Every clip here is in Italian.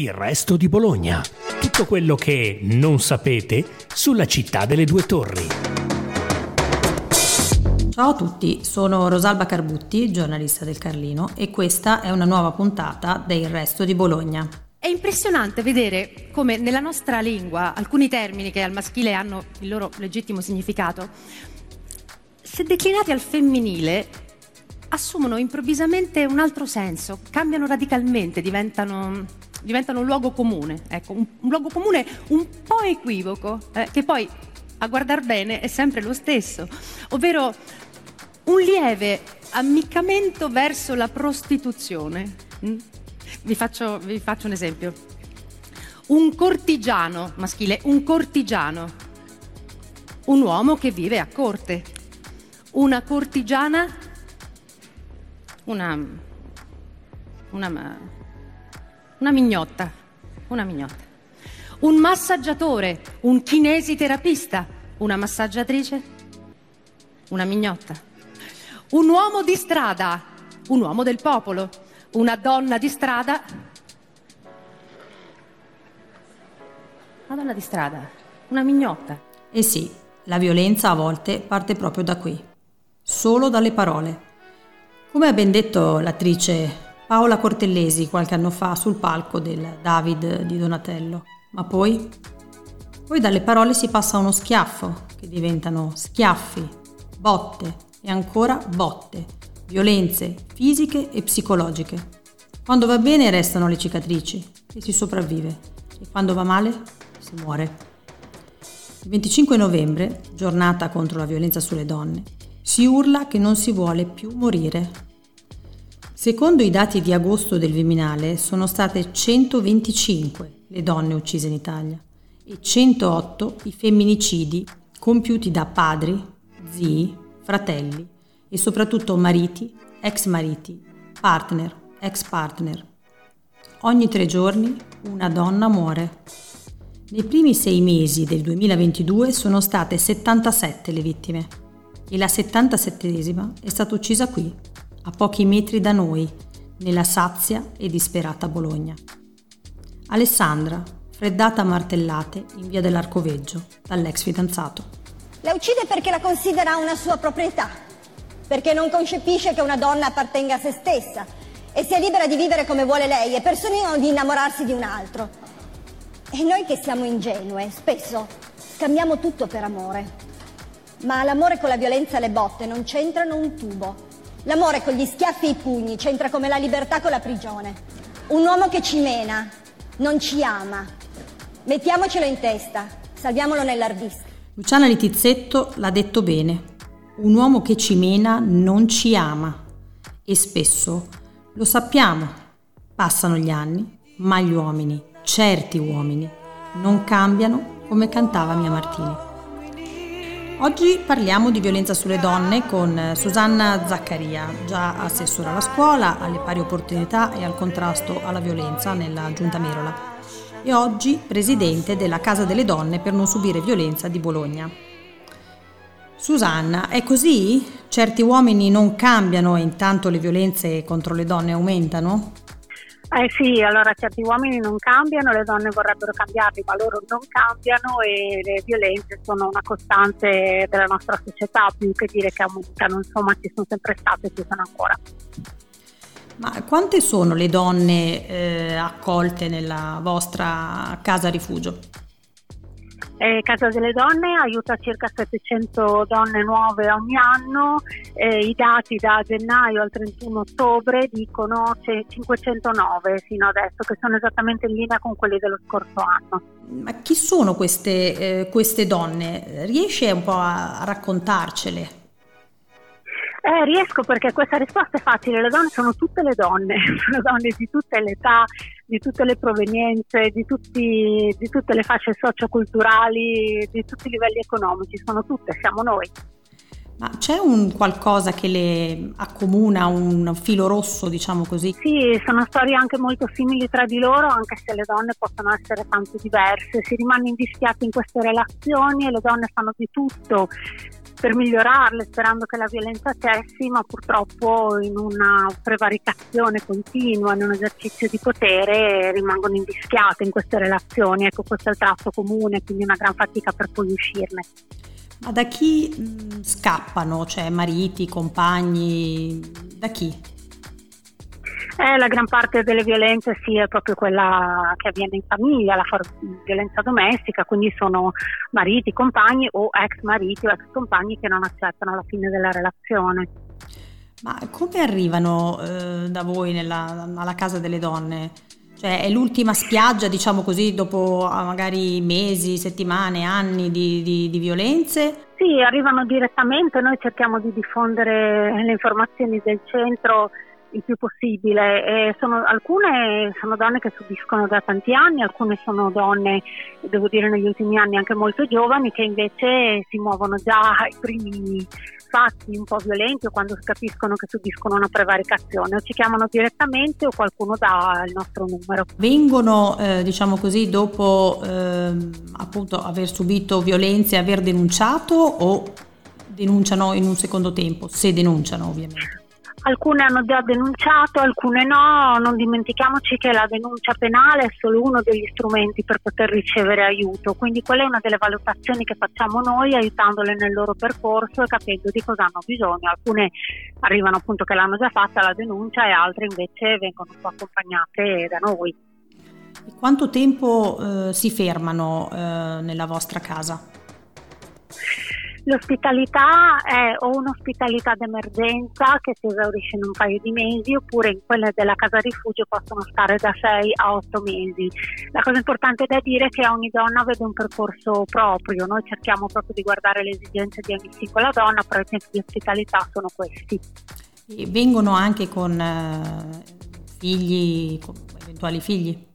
Il resto di Bologna. Tutto quello che non sapete sulla città delle due torri. Ciao a tutti, sono Rosalba Carbutti, giornalista del Carlino, e questa è una nuova puntata del Resto di Bologna. È impressionante vedere come nella nostra lingua alcuni termini che al maschile hanno il loro legittimo significato, se declinati al femminile, assumono improvvisamente un altro senso, cambiano radicalmente, diventano, diventano un luogo comune, ecco, un, un, luogo comune un po' equivoco, eh, che poi a guardar bene è sempre lo stesso, ovvero un lieve ammiccamento verso la prostituzione. Mm? Vi, faccio, vi faccio un esempio. Un cortigiano maschile, un cortigiano, un uomo che vive a corte, una cortigiana una, una, una mignotta, una mignotta. Un massaggiatore, un kinesiterapista, una massaggiatrice, una mignotta. Un uomo di strada, un uomo del popolo, una donna di strada. Una donna di strada, una mignotta. E sì, la violenza a volte parte proprio da qui, solo dalle parole. Come ha ben detto l'attrice Paola Cortellesi qualche anno fa sul palco del David di Donatello. Ma poi? Poi dalle parole si passa a uno schiaffo, che diventano schiaffi, botte e ancora botte, violenze fisiche e psicologiche. Quando va bene restano le cicatrici e si sopravvive, e quando va male si muore. Il 25 novembre, giornata contro la violenza sulle donne, si urla che non si vuole più morire. Secondo i dati di agosto del Viminale sono state 125 le donne uccise in Italia e 108 i femminicidi compiuti da padri, zii, fratelli e soprattutto mariti, ex mariti, partner, ex partner. Ogni tre giorni una donna muore. Nei primi sei mesi del 2022 sono state 77 le vittime e la 77esima è stata uccisa qui, a pochi metri da noi, nella sazia e disperata Bologna. Alessandra, freddata a martellate in via dell'Arcoveggio dall'ex fidanzato. La uccide perché la considera una sua proprietà, perché non concepisce che una donna appartenga a se stessa e sia libera di vivere come vuole lei e persino di innamorarsi di un altro. E noi che siamo ingenue, spesso scambiamo tutto per amore. Ma l'amore con la violenza e le botte non c'entrano un tubo. L'amore con gli schiaffi e i pugni c'entra come la libertà con la prigione. Un uomo che ci mena, non ci ama. Mettiamocelo in testa, salviamolo nell'ardista. Luciana Litizzetto l'ha detto bene. Un uomo che ci mena non ci ama. E spesso lo sappiamo. Passano gli anni, ma gli uomini, certi uomini, non cambiano come cantava Mia Martini. Oggi parliamo di violenza sulle donne con Susanna Zaccaria, già assessora alla scuola, alle pari opportunità e al contrasto alla violenza nella Giunta Merola e oggi presidente della Casa delle Donne per non subire violenza di Bologna. Susanna, è così? Certi uomini non cambiano e intanto le violenze contro le donne aumentano? Eh sì, allora certi uomini non cambiano, le donne vorrebbero cambiarli, ma loro non cambiano e le violenze sono una costante della nostra società, più che dire che aumentano, insomma ci sono sempre state e ci sono ancora. Ma quante sono le donne eh, accolte nella vostra casa rifugio? Eh, Casa delle Donne aiuta circa 700 donne nuove ogni anno, eh, i dati da gennaio al 31 ottobre dicono 509 fino adesso, che sono esattamente in linea con quelli dello scorso anno. Ma chi sono queste, eh, queste donne? Riesce un po' a, raccontarcele? Eh, riesco perché questa risposta è facile, le donne sono tutte le donne, sono donne di tutte le età, di tutte le provenienze, di, tutti, di tutte le fasce socioculturali, di tutti i livelli economici, sono tutte, siamo noi. Ma c'è un qualcosa che le accomuna, un filo rosso, diciamo così? Sì, sono storie anche molto simili tra di loro, anche se le donne possono essere tanto diverse. Si rimane invischiati in queste relazioni e le donne fanno di tutto per migliorarle, sperando che la violenza cessi, ma purtroppo in una prevaricazione continua, in un esercizio di potere, rimangono invischiate in queste relazioni. Ecco, questo è il tratto comune, quindi una gran fatica per poi uscirne. Ma da chi mh, scappano? Cioè mariti, compagni? Da chi? Eh, la gran parte delle violenze sì è proprio quella che avviene in famiglia, la for- violenza domestica, quindi sono mariti, compagni o ex mariti o ex compagni che non accettano la fine della relazione. Ma come arrivano eh, da voi nella, alla casa delle donne? Cioè è l'ultima spiaggia, diciamo così, dopo ah, magari mesi, settimane, anni di, di, di violenze? Sì, arrivano direttamente, noi cerchiamo di diffondere le informazioni del centro il più possibile. Sono, alcune sono donne che subiscono da tanti anni, alcune sono donne, devo dire negli ultimi anni anche molto giovani, che invece si muovono già ai primi fatti un po' violenti o quando capiscono che subiscono una prevaricazione o ci chiamano direttamente o qualcuno dà il nostro numero. Vengono, eh, diciamo così, dopo eh, appunto aver subito violenze, aver denunciato o denunciano in un secondo tempo, se denunciano ovviamente? Alcune hanno già denunciato, alcune no, non dimentichiamoci che la denuncia penale è solo uno degli strumenti per poter ricevere aiuto, quindi quella è una delle valutazioni che facciamo noi aiutandole nel loro percorso e capendo di cosa hanno bisogno. Alcune arrivano appunto che l'hanno già fatta la denuncia e altre invece vengono un po' accompagnate da noi. E quanto tempo eh, si fermano eh, nella vostra casa? L'ospitalità è o un'ospitalità d'emergenza che si esaurisce in un paio di mesi oppure in quelle della casa rifugio possono stare da 6 a 8 mesi. La cosa importante da dire è che ogni donna vede un percorso proprio, noi cerchiamo proprio di guardare le esigenze di ogni singola donna, però i tempi di ospitalità sono questi. E vengono anche con eh, figli, con eventuali figli?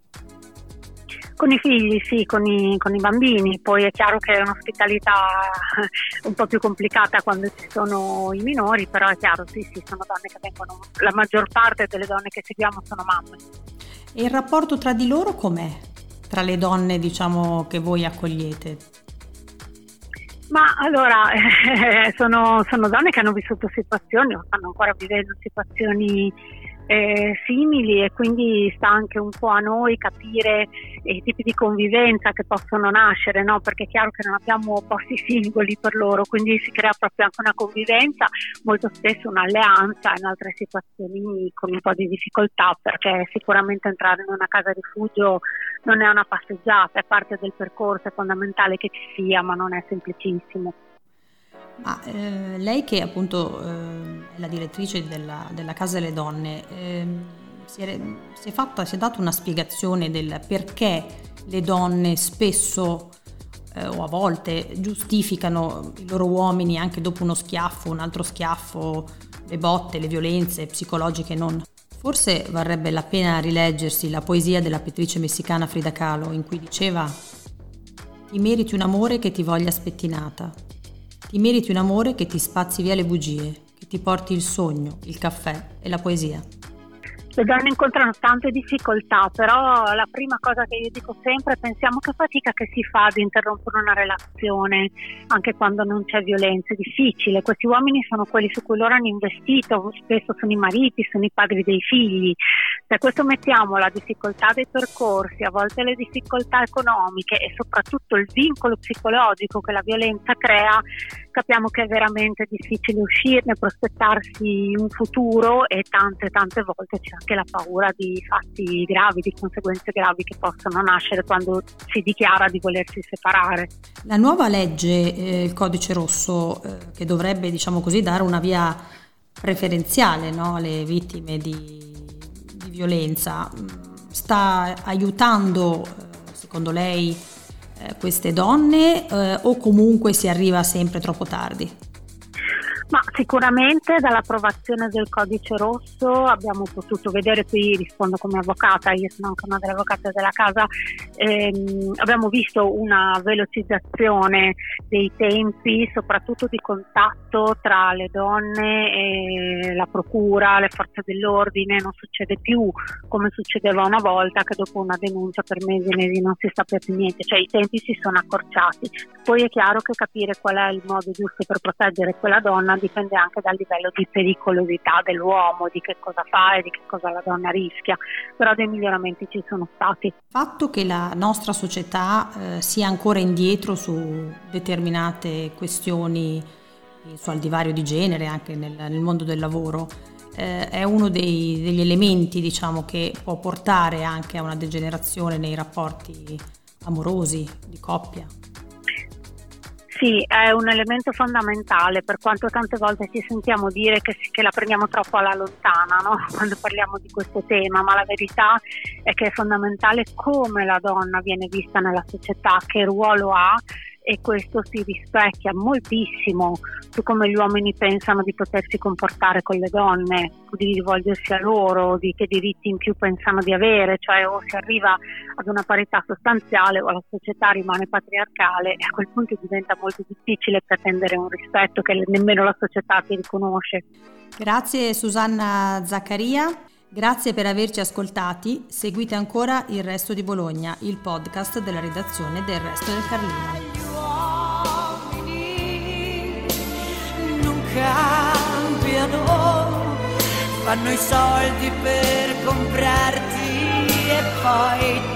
Con i figli, sì, con i, con i, bambini, poi è chiaro che è un'ospitalità un po' più complicata quando ci sono i minori, però è chiaro, sì, sì, sono donne che vengono, la maggior parte delle donne che seguiamo sono mamme. E il rapporto tra di loro com'è? Tra le donne, diciamo, che voi accogliete? Ma allora, eh, sono, sono donne che hanno vissuto situazioni o stanno ancora vivendo situazioni eh, simili e quindi sta anche un po' a noi capire i tipi di convivenza che possono nascere, no? perché è chiaro che non abbiamo posti singoli per loro, quindi si crea proprio anche una convivenza, molto spesso un'alleanza, in altre situazioni con un po' di difficoltà, perché sicuramente entrare in una casa rifugio non è una passeggiata, è parte del percorso, è fondamentale che ci sia, ma non è semplicissimo. Ma eh, lei che appunto eh, è la direttrice della, della Casa delle Donne, eh, si, è, si, è fatta, si è data una spiegazione del perché le donne spesso eh, o a volte giustificano i loro uomini anche dopo uno schiaffo, un altro schiaffo, le botte, le violenze psicologiche e non. Forse varrebbe la pena rileggersi la poesia della pittrice messicana Frida Kahlo in cui diceva Ti meriti un amore che ti voglia spettinata, ti meriti un amore che ti spazi via le bugie, che ti porti il sogno, il caffè e la poesia. Le donne incontrano tante difficoltà, però la prima cosa che io dico sempre è pensiamo che fatica che si fa ad interrompere una relazione anche quando non c'è violenza, è difficile. Questi uomini sono quelli su cui loro hanno investito, spesso sono i mariti, sono i padri dei figli. Se a questo mettiamo la difficoltà dei percorsi, a volte le difficoltà economiche e soprattutto il vincolo psicologico che la violenza crea, capiamo che è veramente difficile uscirne, prospettarsi un futuro e tante tante volte c'è anche la paura di fatti gravi, di conseguenze gravi che possono nascere quando si dichiara di volersi separare. La nuova legge, eh, il codice rosso, eh, che dovrebbe diciamo così dare una via preferenziale no, alle vittime di, di violenza, mm, sta aiutando, eh, secondo lei, queste donne eh, o comunque si arriva sempre troppo tardi? Ma sicuramente dall'approvazione del codice rosso abbiamo potuto vedere, qui rispondo come avvocata, io sono anche una delle avvocate della casa, ehm, abbiamo visto una velocizzazione dei tempi, soprattutto di contatto tra le donne e la procura, le forze dell'ordine, non succede più come succedeva una volta che dopo una denuncia per mesi e mesi non si sapeva più niente, cioè i tempi si sono accorciati. Poi è chiaro che capire qual è il modo giusto per proteggere quella donna dipende anche dal livello di pericolosità dell'uomo, di che cosa fa e di che cosa la donna rischia, però dei miglioramenti ci sono stati. Il fatto che la nostra società eh, sia ancora indietro su determinate questioni, eh, su al divario di genere anche nel, nel mondo del lavoro, eh, è uno dei, degli elementi diciamo, che può portare anche a una degenerazione nei rapporti amorosi, di coppia. Sì, è un elemento fondamentale, per quanto tante volte ci sentiamo dire che, che la prendiamo troppo alla lontana no? quando parliamo di questo tema, ma la verità è che è fondamentale come la donna viene vista nella società, che ruolo ha e questo si rispecchia moltissimo su come gli uomini pensano di potersi comportare con le donne, di rivolgersi a loro, di che diritti in più pensano di avere, cioè o si arriva ad una parità sostanziale o la società rimane patriarcale e a quel punto diventa molto difficile pretendere un rispetto che nemmeno la società ti riconosce. Grazie Susanna Zaccaria. Grazie per averci ascoltati. Seguite ancora Il Resto di Bologna, il podcast della redazione del Resto del Carlino. Cambiano, fanno i soldi per comprarti e poi